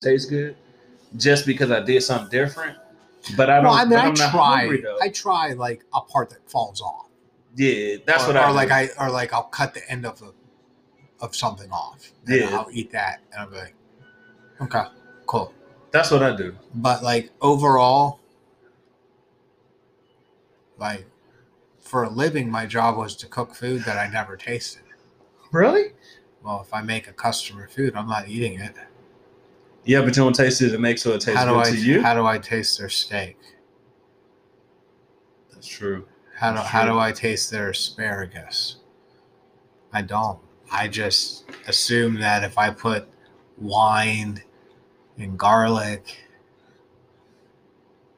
tastes good just because I did something different. But I don't. Well, I mean, I I'm try. hungry. I try like a part that falls off. yeah, that's or, what I or do. like I or like I'll cut the end of a of something off. and Yeah. I'll eat that and I'll be like, okay, cool. That's what I do. But like overall, like for a living, my job was to cook food that I never tasted. Really? Well, if I make a customer food, I'm not eating it. Yeah, but you don't taste it It makes it taste How do good I to you. how do I taste their steak? That's true. How do That's how true. do I taste their asparagus? I don't. I just assume that if I put wine and garlic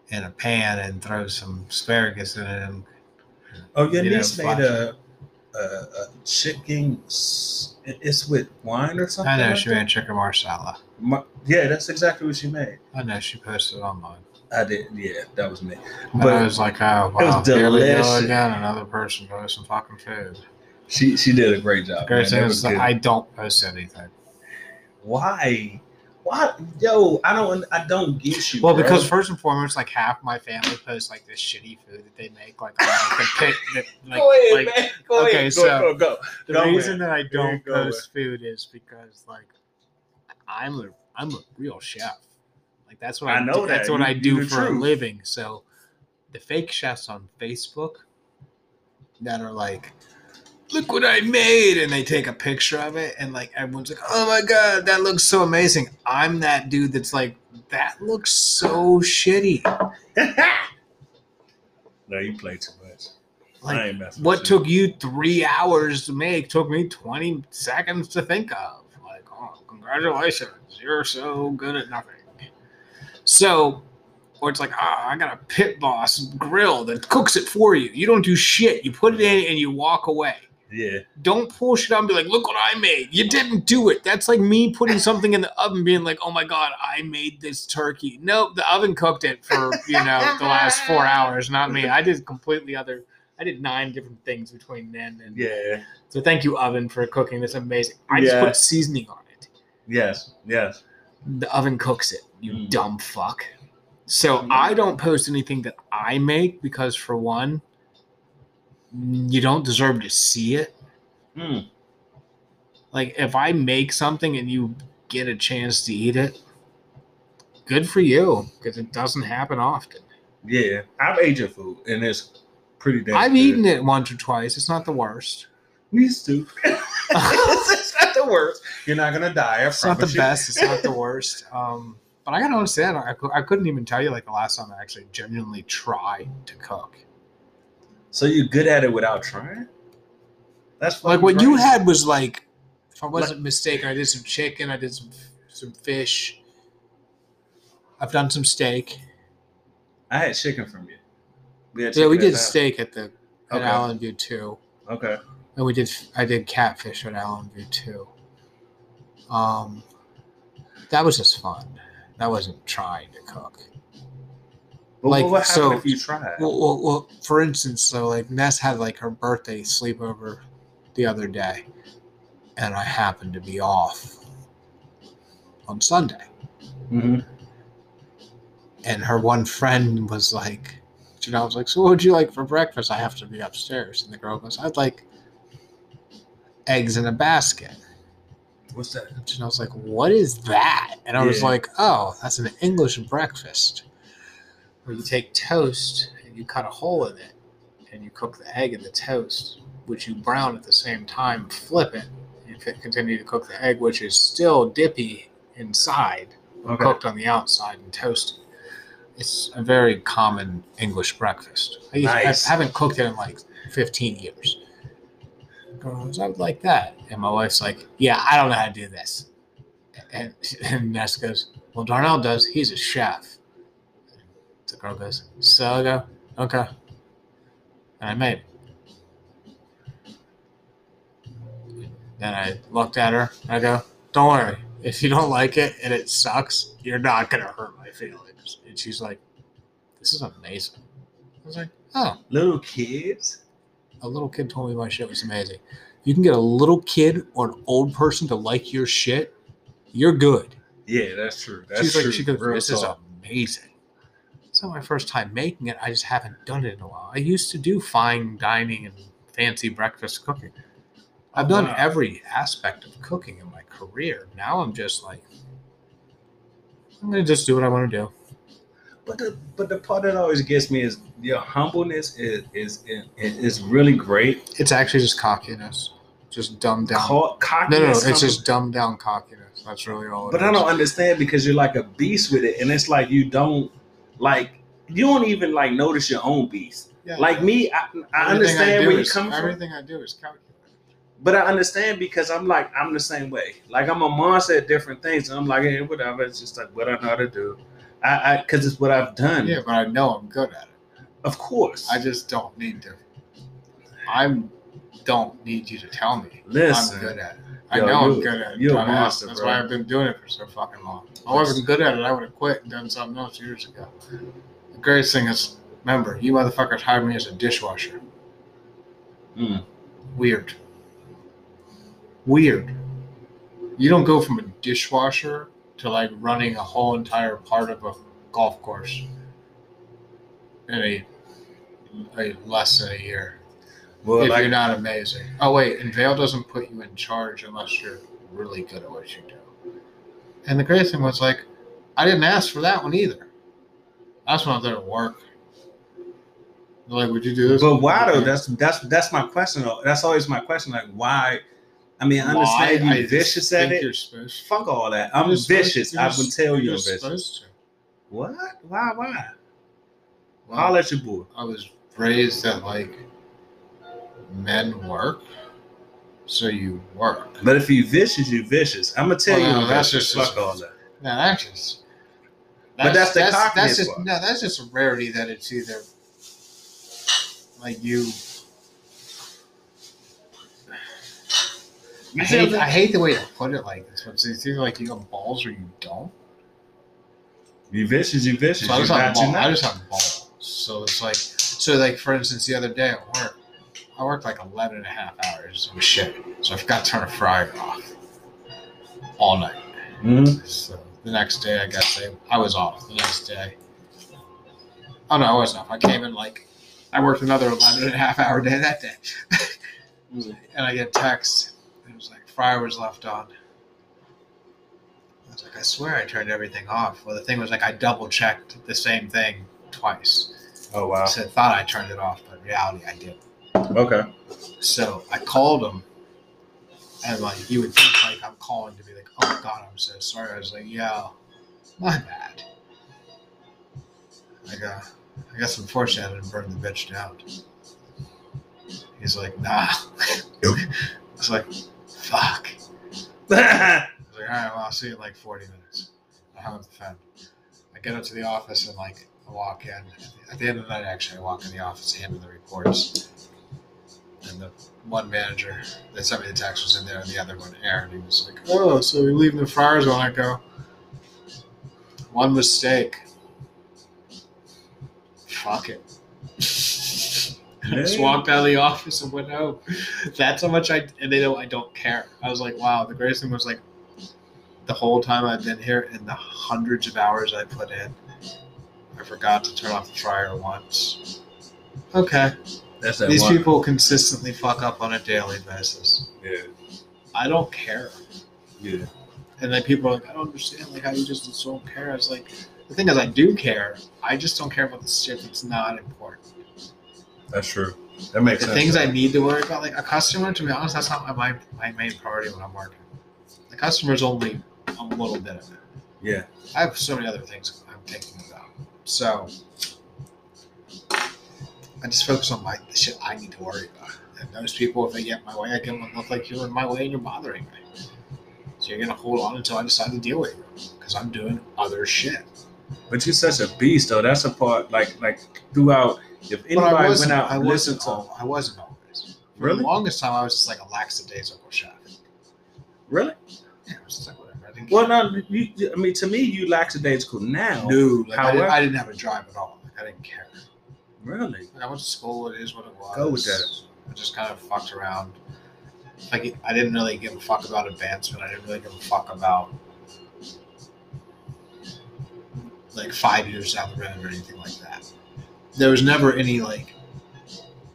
in a pan and throw some asparagus in it, and Oh, know, niece made a, a, a chicken. It's with wine or something. I know like she that? made chicken marsala. My- yeah, that's exactly what she made. I know she posted online. I did. Yeah, that was me. But I was like, oh it was wow, here we go delicious. again. Another person posting fucking food. she she did a great job. Great man. thing is was that good. I don't post anything. Why? Why? Yo, I don't. I don't get you. Well, bro. because first and foremost, like half my family posts like this shitty food that they make, like on like the pic, that, like, go ahead, like man. Go okay, ahead. so Go, go, go. the Go, reason that I don't go, post food is because like I'm a I'm a real chef. Like that's what I, I know do, That's what You- I do for a living. So the fake chefs on Facebook that are like, look what I made, and they take a picture of it, and like everyone's like, oh my god, that looks so amazing. I'm that dude that's like, that looks so shitty. no, you play too much. Like what took you three hours to make took me 20 seconds to think of. Like, oh, congratulations. You're so good at nothing. So, or it's like, ah, I got a pit boss grill that cooks it for you. You don't do shit. You put it in and you walk away. Yeah. Don't pull shit out and be like, look what I made. You didn't do it. That's like me putting something in the oven being like, oh my God, I made this turkey. Nope, the oven cooked it for, you know, the last four hours, not me. I did completely other, I did nine different things between then and. Yeah. So thank you, oven, for cooking this amazing. I just Yeah. put seasoning on it. Yes. Yes. The oven cooks it, you Mm. dumb fuck. So Mm. I don't post anything that I make because, for one, you don't deserve to see it. Mm. Like if I make something and you get a chance to eat it, good for you because it doesn't happen often. Yeah. I've ate your food, and it's pretty damn. I've good. eaten it once or twice. It's not the worst. Used to. it's not the worst. You're not gonna die. I It's not the you. best. It's not the worst. Um, but I gotta understand. I, I couldn't even tell you like the last time I actually genuinely tried to cook. So you're good at it without trying? That's Like what you had was like, if I wasn't mistaken, I did some chicken. I did some some fish. I've done some steak. I had chicken from you. We Yeah, we did steak at the at Okay. Allen View too. Okay. And we did I did catfish at Allen View too. Um that was just fun. That wasn't trying to cook. But Like, what so- if you tried? Well, well, well, for instance, so like Ness had like her birthday sleepover the other day, and I happened to be off on Sunday. hmm And her one friend was like, you know, I was like, so what would you like for breakfast? I have to be upstairs. And the girl goes, I'd like eggs in a basket. What's that? And I was like, what is that? And I was like, oh, that's an English breakfast where you take toast and you cut a hole in it and you cook the egg in the toast, which you brown at the same time, flip it, and continue to cook the egg, which is still dippy inside, Okay. cooked on the outside and toasted. It's a very common English breakfast. I, Nice. I haven't cooked it in like 15 years. Goes, I would like that. And my wife's like, Yeah, I don't know how to do this. And, and Ness goes, Well, Darnell does. He's a chef. The girl goes, So I go, Okay. And I made. Then I looked at her and I go, Don't worry. If you don't like it and it sucks, you're not going to hurt my feelings. And she's like, This is amazing. I was like, Oh Little kids. a little kid told me my shit was amazing. You can get a little kid or an old person to like your shit, you're good. Yeah, that's true. That's She's true. like, she goes, Real this is amazing. It's not my first time making it. I just haven't done it in a while. I used to do fine dining and fancy breakfast cooking. I've done Wow. every aspect of cooking in my career. Now I'm just like, I'm gonna just do what I want to do. But the but the part that always gets me is your humbleness is is is, is really great. It's actually just cockiness, just dumbed down. Co- no, no, no, it's just dumbed down cockiness. That's really all. it But I don't understand because you're like a beast with it, and it's like you don't like you don't even like notice your own beast. Yeah, Like me, I, I everything I understand where you come from, Everything I do is calculated. but I understand because I'm like I'm the same way. Like I'm a monster at different things, and I'm like, hey, whatever. It's just like what I know how to do. I, I, because it's what I've done. Yeah, but I know I'm good at it. Of course. I just don't need to. I don't need you to tell me. Listen. I'm good at it. I Yo, know I'm you- good at it. you're a dumbass. monster, That's bro. why I've been doing it for so fucking long. If I wasn't good at it, I would have quit and done something else years ago. The greatest thing is, remember, you motherfuckers hired me as a dishwasher. Mm. Weird. Weird. You don't go from a dishwasher to like running a whole entire part of a golf course in a, a less than a year. Well, if like you're not amazing. Oh wait, and Vail doesn't put you in charge unless you're really good at what you do. And the great thing was like, I didn't ask for that one either. That's when I didn't work. They're like, would you do this? But why though? That's that's that's my question. Though. That's always my question. Like why? I mean, I understand Why? you I vicious at it. You're supposed. Fuck all that. I'm vicious. I would tell you you're I'm vicious. to. What? Why? Why? Well, Holler at your boy. I was raised that like men work, so you work. But if you vicious, you vicious. I'm gonna tell Well, you. no, that's just- fuck all that. No, that's just. But that's the that's, just part. no. That's just a rarity that it's either like you. I hate, I hate the way to put it like this, but it's either like you got balls or you don't. You vicious, you vicious. So I you just, have you balls. I just have balls. So it's like, so like for instance, the other day at work, I worked like 11 and a half hours of shit. So I forgot to turn a fryer off all night. Mhm. So the next day, I guess I, I was off. The next day, oh no, I wasn't off. I came in like I worked another 11 and a half hour day that day, and I get a text. It was like fryer was left on. I was like, I swear I turned everything off. Well, the thing was like I double checked the same thing twice. Oh wow. So I thought I turned it off, but in reality I did. Okay. So I called him, and like you would think like I'm calling to be like, oh god, I'm so sorry. I was like, yeah, my bad. I got, I guess unfortunately I didn't burn the bitch down. He's like, nah. I was like, fuck. I was like, all right, well, I'll see you in like 40 minutes. I hung up the phone. I get up to the office and like I walk in. At the end of the night, actually, I walk in the office, hand in the reports. And the one manager that sent me the text was in there, and the other one, Aaron, he was like, oh, so you're leaving the fryers on? I go, one mistake. Fuck it. I just walked out of the office and went home. That's how much I and they know I don't care. I was like, wow. The greatest thing was like the whole time I've been here and the hundreds of hours I put in, I forgot to turn off the fryer once. Okay, That's that these one. people consistently fuck up on a daily basis. Yeah. I don't care. Yeah. And then people are like, I don't understand like how you just don't care. I was like, the thing is, I do care. I just don't care about the shit that's not important. That's true. That makes the sense. things I need to worry about, like a customer, to be honest, that's not my, my main priority when I'm working. The customer's only a little bit of it. Yeah. I have so many other things I'm thinking about. So I just focus on my the shit I need to worry about. And those people, if they get in my way, I them look like you're in my way and you're bothering me. So you're gonna hold on until I decide to deal with you because I'm doing other shit. But you're such a beast, though. That's a part, like, like throughout. If I anybody went out I listened wasn't. to, al- I wasn't always. For Really? the longest time, I was just like a lackadaisical chef. really? Yeah, it was just like whatever. I didn't Well, no. You, I mean, to me, you lackadaisical now. No, like I, didn't, I didn't have a drive at all. Like I didn't care. Really? I went to school. It is what it was. Go with that. I just kind of fucked around. Like I didn't really give a fuck about advancement. I didn't really give a fuck about like five years down the road or anything like that. There was never any like,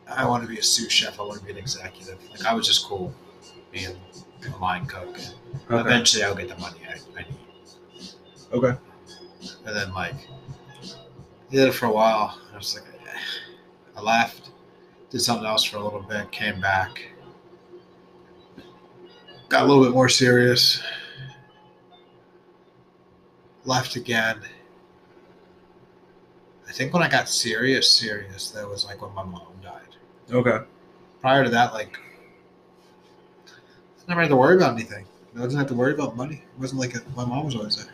I want to be a sous chef. I want to be an executive. Like I was just cool being a line cook. And Okay. Eventually, I'll get the money I, I need. Okay. And then like, did it for a while. I was like. I left, did something else for a little bit, came back, got a little bit more serious, left again. I think when I got serious, serious, that was like when my mom died. Okay. Prior to that, like, I never had to worry about anything. I didn't have to worry about money. It wasn't like my mom was always there.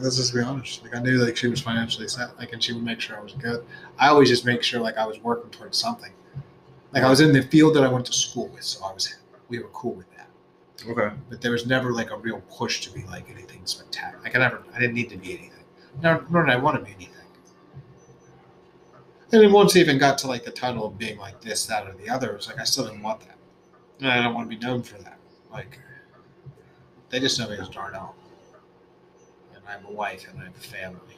Let's just be honest. Like I knew like she was financially set, like, and she would make sure I was good. I always just make sure like I was working towards something. Like I was in the field that I went to school with, so I was we were cool with that. Okay. But there was never like a real push to be like anything spectacular. Like I never, I didn't need to be anything. Nor, nor did I want to be anything. And then once I even got to like the title of being like this, that, or the other, it was like I still didn't want that. And I don't want to be known for that. Like they just know me as Darnell. And I have a wife and I have a family.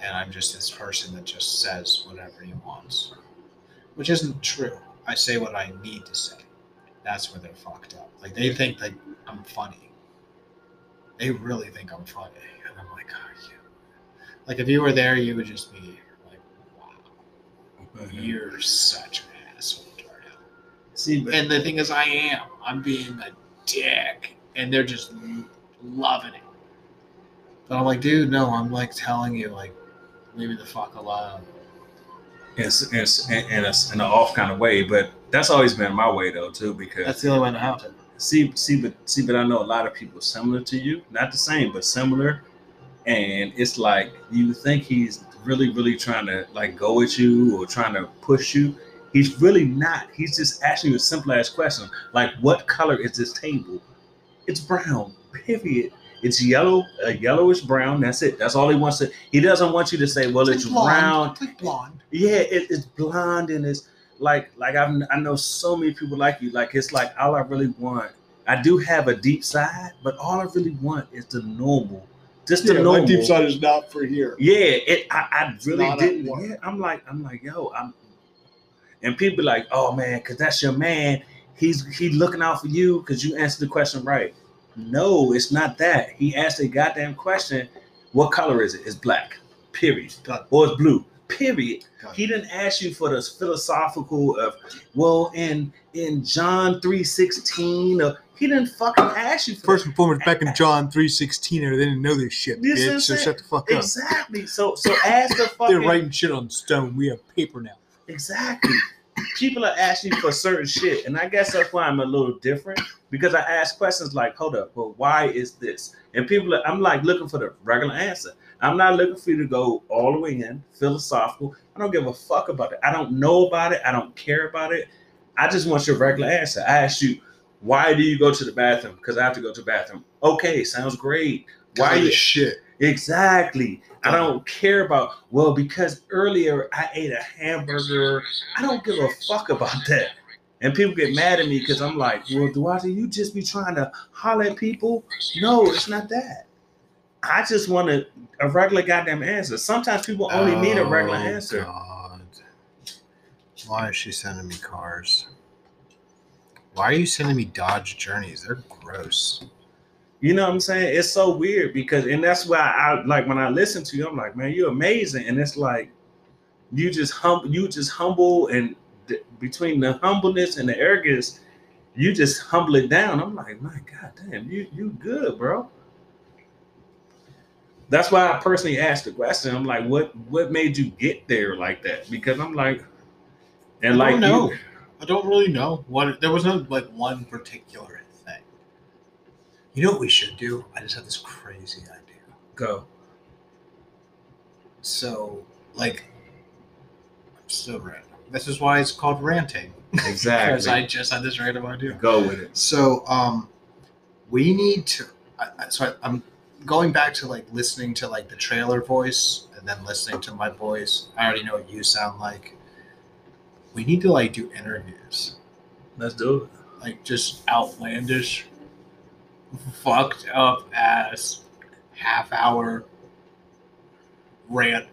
And I'm just this person that just says whatever he wants. Which isn't true. I say what I need to say. That's where they're fucked up. Like they think that I'm funny. They really think I'm funny. And I'm like, oh you like if you were there you would just be like, wow, you're such an asshole, Darnell. See, but And the thing is, I am. I'm being a dick, and they're just loving it. But I'm like, dude, no. I'm like telling you, like, leave me the fuck alone. it's, it's in, in, a, in an off kind of way, but that's always been my way though too. Because That's the only way to happen. see, see, but see, but I know a lot of people similar to you, not the same, but similar. And it's like you think he's really, really trying to like go at you or trying to push you. He's really not. He's just asking you a simple ass question, like, "What color is this table?" It's brown. Period. It's yellow, a yellowish brown. That's it. That's all he wants to. He doesn't want you to say, "Well, it's, round." It's like blonde. Yeah, it, it's blonde and it's like like I've, I know so many people like you. Like it's like all I really want. I do have a deep side, but all I really want is the normal, just the normal. Deep side is not for here. Yeah, it. I, I really didn't. work. Yeah, I'm like I'm like yo. I'm, and people like, oh man, because that's your man. He's he looking out for you because you answered the question right. No, it's not that. He asked a goddamn question. What color is it? It's black. Period. Or it's blue. Period. He didn't ask you for this philosophical of, well, in in John three sixteen. Or he didn't fucking ask you for First and foremost, back in John three sixteen, or they didn't know this shit, This bitch. So shut the fuck up. exactly. So so ask the fuck They're writing shit on stone. We have paper now. exactly. People are asking for certain shit, and I guess that's why I'm a little different because I ask questions like, "Hold up, well, why is this?" And people, are, I'm like looking for the regular answer. I'm not looking for you to go all the way in philosophical. I don't give a fuck about it. I don't know about it. I don't care about it. I just want your regular answer. I ask you, why do you go to the bathroom? Because I have to go to the bathroom. Okay, sounds great. Why you shit? Exactly. I don't care about, well, because earlier I ate a hamburger. I don't give a fuck about that. And people get mad at me because I'm like, well, Duarte, you just be trying to holler at people? No, it's not that. I just want a, a regular goddamn answer. Sometimes people only need a regular Oh, answer. God. Why is she sending me cars? Why are you sending me Dodge Journeys? They're gross. You know what I'm saying? It's so weird because, and that's why I like when I listen to you, I'm like, man, you're amazing. And it's like, you just hum, you just humble, and between the humbleness and the arrogance, you just humble it down. I'm like, my god damn, you you good, bro. That's why I personally asked the question. I'm like, what what made you get there like that? Because I'm like, and I like don't you- I don't really know what. There was no like one particular thing. You know what we should do? I just have this crazy idea. go. So, like, I'm so random. This is why it's called ranting. Exactly. because I just had this random idea. go with it. So, um, we need to. I, I, so I, I'm going back to like listening to like the trailer voice and then listening to my voice. I already know what you sound like. We need to like do interviews, Let's do it. like just outlandish, fucked up ass half hour rant.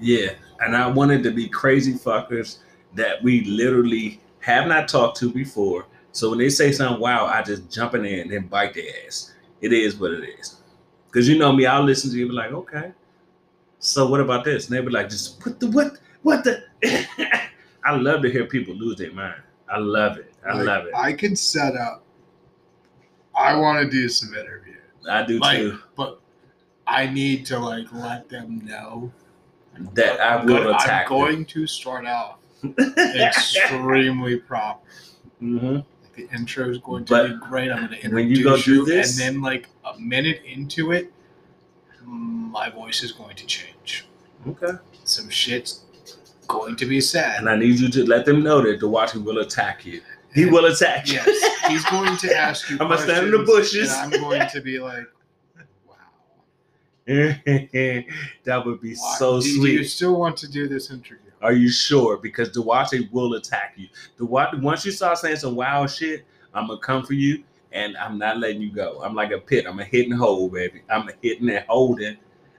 Yeah, and I wanted to be crazy fuckers that we literally have not talked to before. So when they say something wow, I just jump in there and then bite their ass. It is what it is. Cause you know me, I'll listen to you and be like, okay. So what about this? And they be like, just what the what what the I love to hear people lose their mind. I love it. I Like, love it. I can set up. I want to do some interviews, I do like- too. but I need to like let them know That I will attack. I'm going to start out extremely proper. hmm Like the intro is going to But be great. I'm going to when introduce you go you, this- and then like a minute into it, my voice is going to change. Okay. Some shit's going to be said. And I need you to let them know that the watcher will attack you. He will attack you. Yes, he's going to ask you. I'm gonna stand in the bushes. And I'm going to be like, "Wow, that would be why- so do, do sweet. you still want to do this interview?" Are you sure? Because Duarte will attack you. Duarte, once you start saying some wild shit, I'm gonna come for you, and I'm not letting you go. I'm like a pit. I'm a hit and hold, baby. I'm a hitting and holding.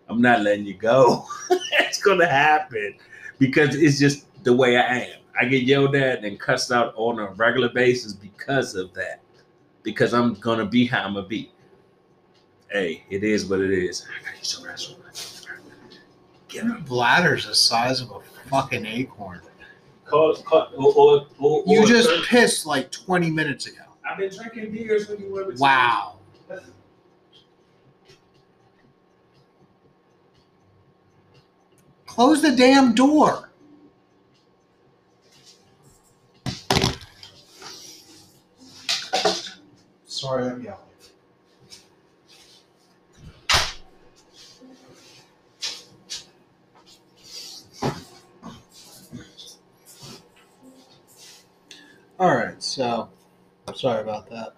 I'm not letting you go. it's gonna happen because it's just the way I am. I get yelled at and cussed out on a regular basis because of that. Because I'm gonna be how I'm gonna be. Hey, it is what it is. I gotta use some restroom. Get Your bladder's the size of a fucking acorn. Call, call, or, or, or, You or- just pissed like 20 minutes ago. I've been drinking beers when you were with Wow. Close the damn door. Sorry, I'm yelling. So sorry about that.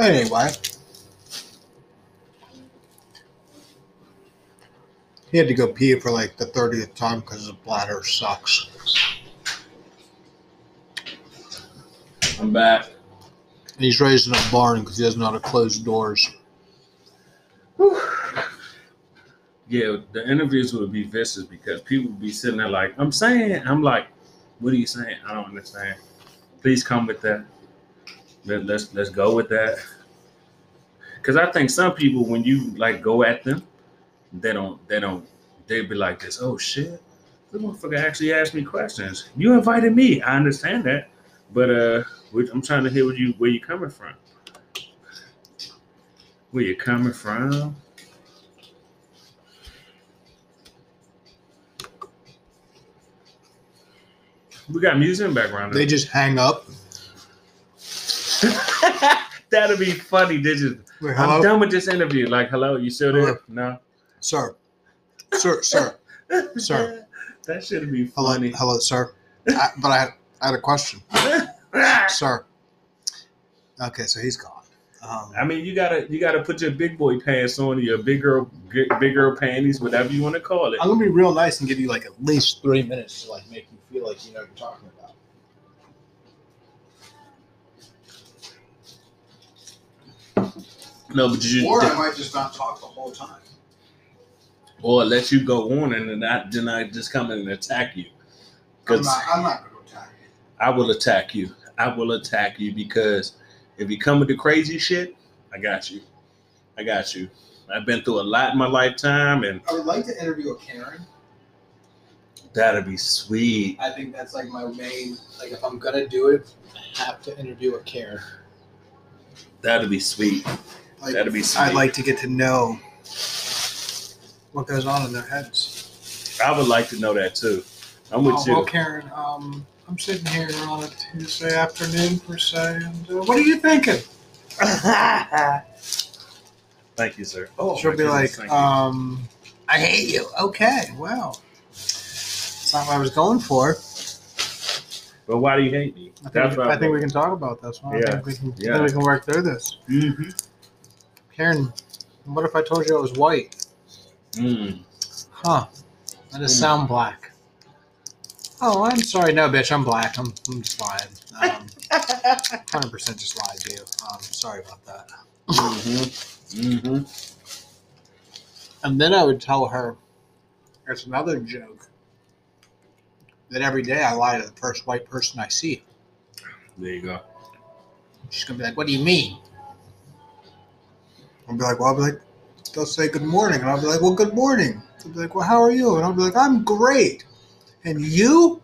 Anyway, he had to go pee for like the thirtieth time because his bladder sucks. I'm back. And he's raising a barn because he doesn't know how to close doors. Yeah, the interviews would be vicious because people would be sitting there like, I'm saying, I'm like, what are you saying? I don't understand. Please come with that. Let, let's let's go with that. Cause I think some people when you like go at them, they don't they don't they be like this, oh shit. This motherfucker actually asked me questions. You invited me. I understand that. But uh I'm trying to hear what you where you coming from. Where you coming from? We got music in the background. They just hang up. That'll be funny. They just, Wait, I'm done with this interview. Like, hello, you still there? Hello. No. Sir, sir, sir, Sir. that should be hello, funny. hello, sir. I, but I had, I had a question, sir. Okay, so he's gone. Um, I mean, you gotta you gotta put your big boy pants on, your big girl big girl panties, whatever you want to call it. I'm gonna be real nice and give you like at least three minutes to like make you feel like you know what you're talking about. No, but you Or I might just not talk the whole time. Or let you go on and then I then I just come in and attack you. I'm not, I'm not gonna attack you. I will attack you. I will attack you because if you come with the crazy shit, I got you. I got you. I've been through a lot in my lifetime, and I would like to interview a Karen. that'd be sweet. I think that's like my main. Like if I'm gonna do it, I have to interview a Karen. That'd be sweet. Like, That'd be sweet. I'd like to get to know what goes on in their heads. I would like to know that too. I'm with Oh, you. well, Karen, um, I'm sitting here on a Tuesday afternoon per se, and uh, what are you thinking? Thank you, sir. Oh, She'll be goodness, like, um, I hate you. Okay, well, That's not what I was going for. But why do you hate me? I think, That's we, I think we can talk about this one. I Yeah. think we can, Yeah. we can work through this. Mm-hmm. Karen, what if I told you I was white? Mm. Huh. I just Mm. sound black. Oh, I'm sorry. No, bitch, I'm black. I'm, I'm just lying. Um, 100% just lied to you. Um, sorry about that. Mm-hmm. Mm-hmm. And then I would tell her, there's another joke, that every day I lie to the first white person I see. There you go. She's going to be like, what do you mean? I'll be like, well, I'll be like, they'll say good morning. And I'll be like, well, good morning. They'll be like, well, how are you? And I'll be like, I'm great. And you?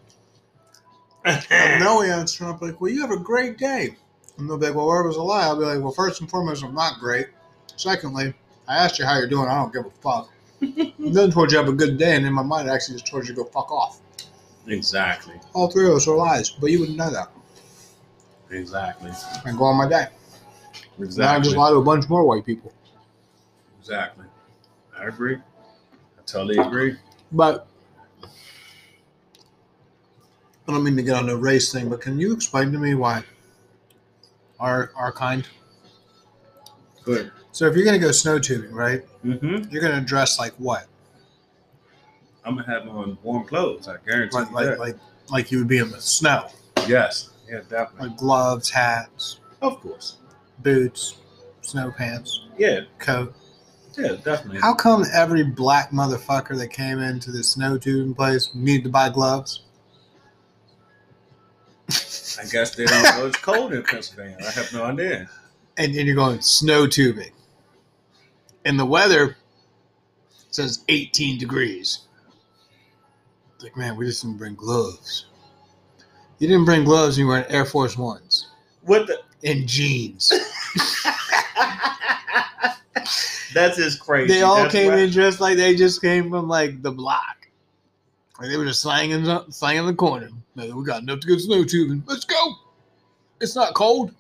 And no answer. And I'll be like, well, you have a great day. And they'll be like, well, where was a lie? I'll be like, well, first and foremost, I'm not great. Secondly, I asked you how you're doing. I don't give a fuck. and then told you have a good day. And in my mind, I actually just told you to go fuck off. Exactly. All three of those are lies, but you wouldn't know that. Exactly. And go on my day. Exactly. Now I just lie to a bunch more white people. Exactly. I agree. I totally agree. But I don't mean to get on the race thing, but can you explain to me why our our kind? Good. So if you're gonna go snow tubing, right? Mm-hmm. You're gonna dress like what? I'm gonna have on warm clothes. I guarantee Like you like that. like like you would be in the snow. yes. Yeah, definitely. Like gloves, hats, Of course. boots, snow pants, Yeah. coat. Yeah, definitely. How come every black motherfucker that came into the snow tubing place needed to buy gloves? I guess they don't know it's cold in Pennsylvania. I have no idea. and, and you're going snow tubing. And the weather says 18 degrees. It's like, man, we just didn't bring gloves. You didn't bring gloves you were in Air Force Ones What the? and jeans. That's just crazy. They all That's came why- in dressed like they just came from like the block. Like they were just slanging, slanging the corner. We got enough to go snow tubing. Let's go. It's not cold.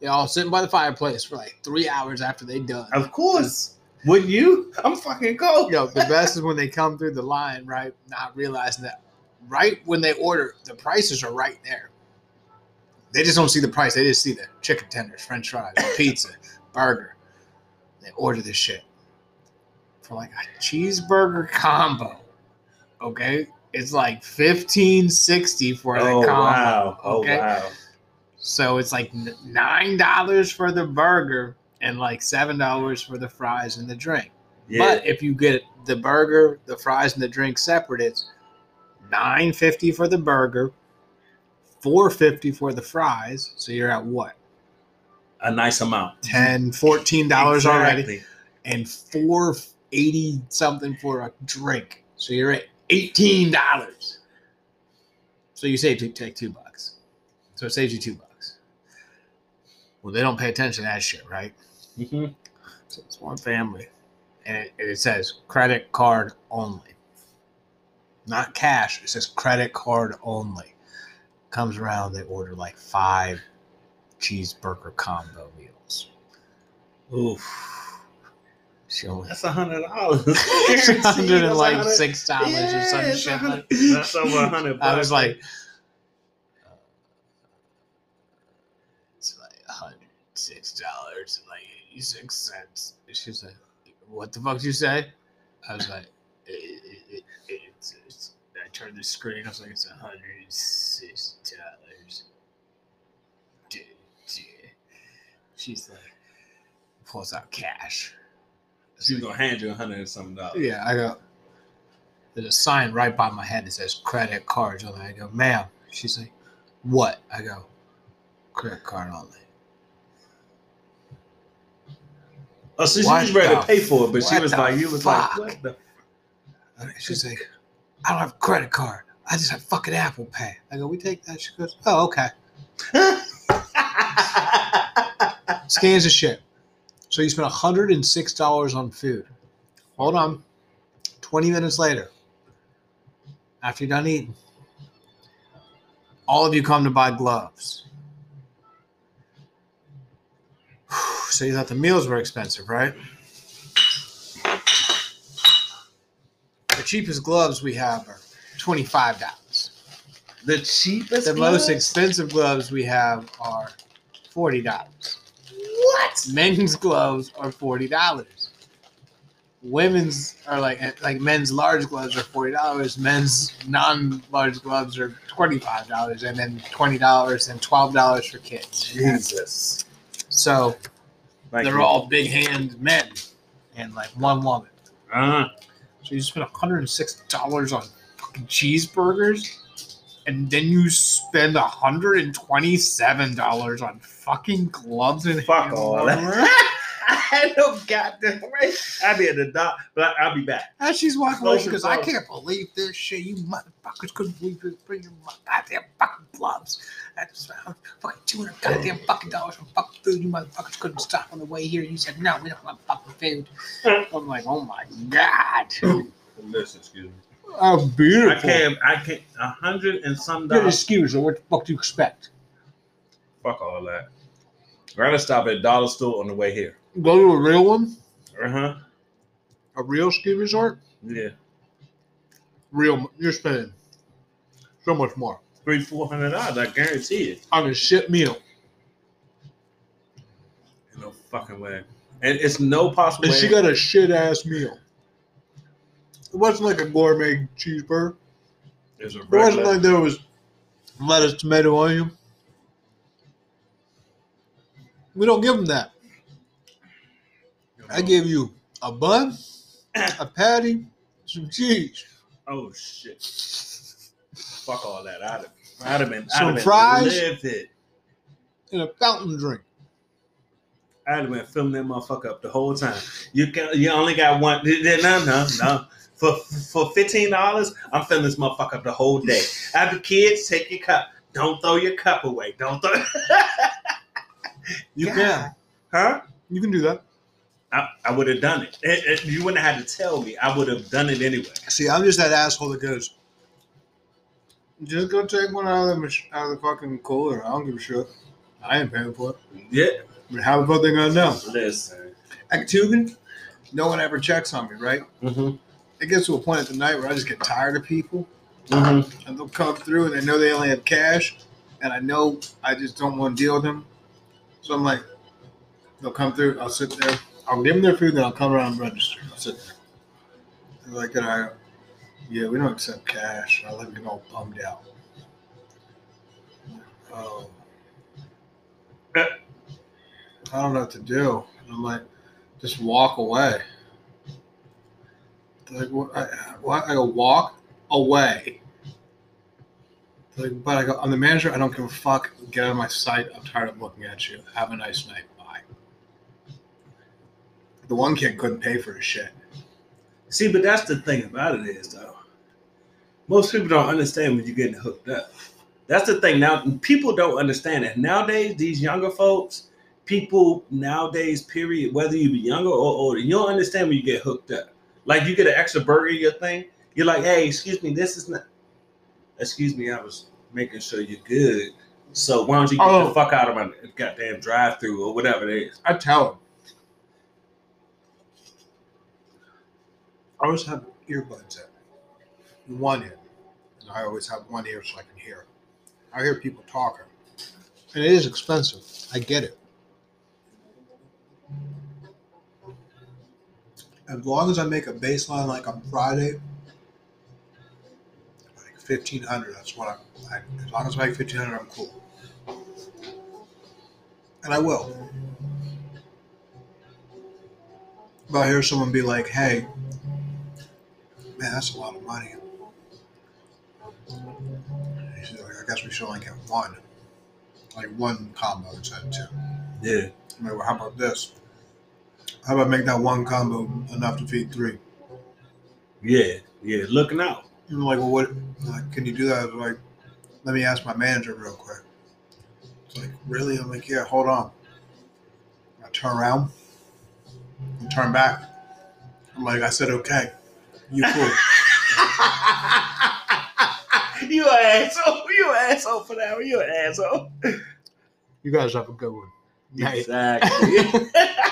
They all sitting by the fireplace for like three hours after they done. Of course. Wouldn't you? I'm fucking cold. Yo, the best is when they come through the line, right? Not realizing that right when they order, the prices are right there. They just don't see the price. They just see the chicken tenders, french fries, pizza, burger. They order this shit for like a cheeseburger combo. Okay? It's like fifteen sixty for the Oh combo. wow! Oh okay? wow! So it's like nine dollars for the burger and like seven dollars for the fries and the drink. Yeah. But if you get the burger, the fries, and the drink separate, it's nine fifty for the burger, four fifty for the fries. So you're at what? A nice amount. 10 14 dollars already, and four eighty something for a drink. So you're at eighteen dollars. So you save take two bucks. So it saves you two bucks. Well, they don't pay attention to that shit, right? Mhm. So it's one family, and it, it says credit card only, not cash. It says credit card only. Comes around, they order like five cheeseburger combo meals. Oof. That's a hundred dollars. It's hundred and like six dollars or some shit. like- That's over a hundred. I was like, uh, it's like hundred six dollars and like eighty six cents. She's like, "What the fuck did you say?" I was like, it, it, it, it's, it's, I turned the screen. I was like, "It's a hundred six dollars." She's like, pulls out cash. she's gonna hand you a hundred and something dollars. Yeah, I go. There's a sign right by my head that says credit cards only. I go, ma'am. She's like, what? I go, credit card only. Oh, so she What was ready to pay for it, but she was like, you was fuck? like, what the? She's like, I don't have a credit card. I just have fucking Apple Pay. I go, we take that. She goes, oh, okay. Scans of shit. So you spent $106 on food. Hold on. 20 minutes later, after you're done eating, all of you come to buy gloves. So you thought the meals were expensive, right? The cheapest gloves we have are twenty five dollars. The cheapest. The most expensive gloves we have are forty dollars. What? Men's gloves are forty dollars. Women's are like like men's large gloves are forty dollars. Men's non large gloves are twenty five dollars, and then twenty dollars and twelve dollars for kids. Jesus. So Like they're all big hand men and like one woman. Uh, So you spend hundred and six dollars on cheeseburgers, and then you spend hundred and twenty-seven dollars on fucking gloves and fuck hand all that. I had no goddamn way. I'll be at the dock, but I'll be back. And she's walking away. She Close goes, your "I can't believe this shit. You motherfuckers couldn't believe this. Bring your mo- goddamn fucking gloves. That's uh, fucking two hundred goddamn fucking dollars for fucking food. You motherfuckers couldn't stop on the way here. You said no, we don't want fucking food. I'm like, oh my god, Listen, excuse me. How beautiful. I can't. I can't. A hundred and some Good dollars. excuse. Or what the fuck do you expect? Fuck all that. We're gonna stop at dollar store on the way here. Go to a real one, Uh huh. a real ski resort. Yeah. Real, you're spending so much more Three, four hundred dollars. I guarantee it. on a shit meal. No fucking way. And it's no possible And she got a shit ass meal. It wasn't like a gourmet cheeseburger. It's a It wasn't like there was lettuce, tomato, onion. We don't give them that. I uh-huh. give you a bun, a patty, some cheese, Oh shit! Fuck all that. I'd have, I'd have been, I'd Some have fries? lived it. and a fountain drink. I'd have been filling that motherfucker up the whole time. You can, you only got one. No, no, no. For for fifteen dollars, I'm filling this motherfucker up the whole day. After kids, take your cup. Don't throw your cup away. Don't throw. You God. can. Huh? You can do that. I, I would have done it. It- it- You wouldn't have had to tell me. I would have done it anyway. See, I'm just that asshole that goes, just go take one out of the, mach- out of the fucking cooler. I don't give a shit. I ain't paying for it. Yeah. I mean, how the fuck they gonna know? Listen. At no one ever checks on me, right? Mm-hmm. It gets to a point at the night where I just get tired of people, Mm-hmm. and they'll come through and they know they only have cash, and I know I just don't want to deal with them. So I'm like, they'll come through. I'll sit there. I'll give them their food, then I'll come around and register. I'll sit there. They're like, "Can I?" Yeah, we don't accept cash. I let me get all bummed out. Oh. I don't know what to do. And I'm like, just walk away. Like, what? I, go, walk away. Like, but I go, I'm the manager. I don't give a fuck. Get out of my sight. I'm tired of looking at you. Have a nice night. Bye. The one kid couldn't pay for his shit. See, but that's the thing about it is though. Most people don't understand when you're getting hooked up. That's the thing. Now people don't understand it. Nowadays, these younger folks, people nowadays, period, whether you be younger or older, you don't understand when you get hooked up. Like you get an extra burger in your thing, you're like, hey, excuse me, this is not excuse me, I was making sure you're good. So why don't you get Oh. the fuck out of my goddamn drive through or whatever it is. I tell him. I always have earbuds in. One in. And I always have one ear so I can hear. I hear people talking. And it is expensive. I get it. As long as I make a baseline like on Friday, like fifteen hundred, that's what I'm I, as long as I make fifteen hundred, I'm cool. And I will. But I hear someone be like, hey, man, that's a lot of money. I guess we should only get one. Like one combo instead of two. Yeah. I'm like, well, how about this? How about make that one combo enough to feed three? Yeah. Yeah. Looking out. And I'm like, well, what? Like, can you do that? I'm like, let me ask my manager real quick. It's like, really? I'm like, yeah, hold on. I turn around and turn back. I'm like, I said, okay. You cool. you an asshole. You an asshole for that. You an asshole. you guys have a good one. Night. Exactly.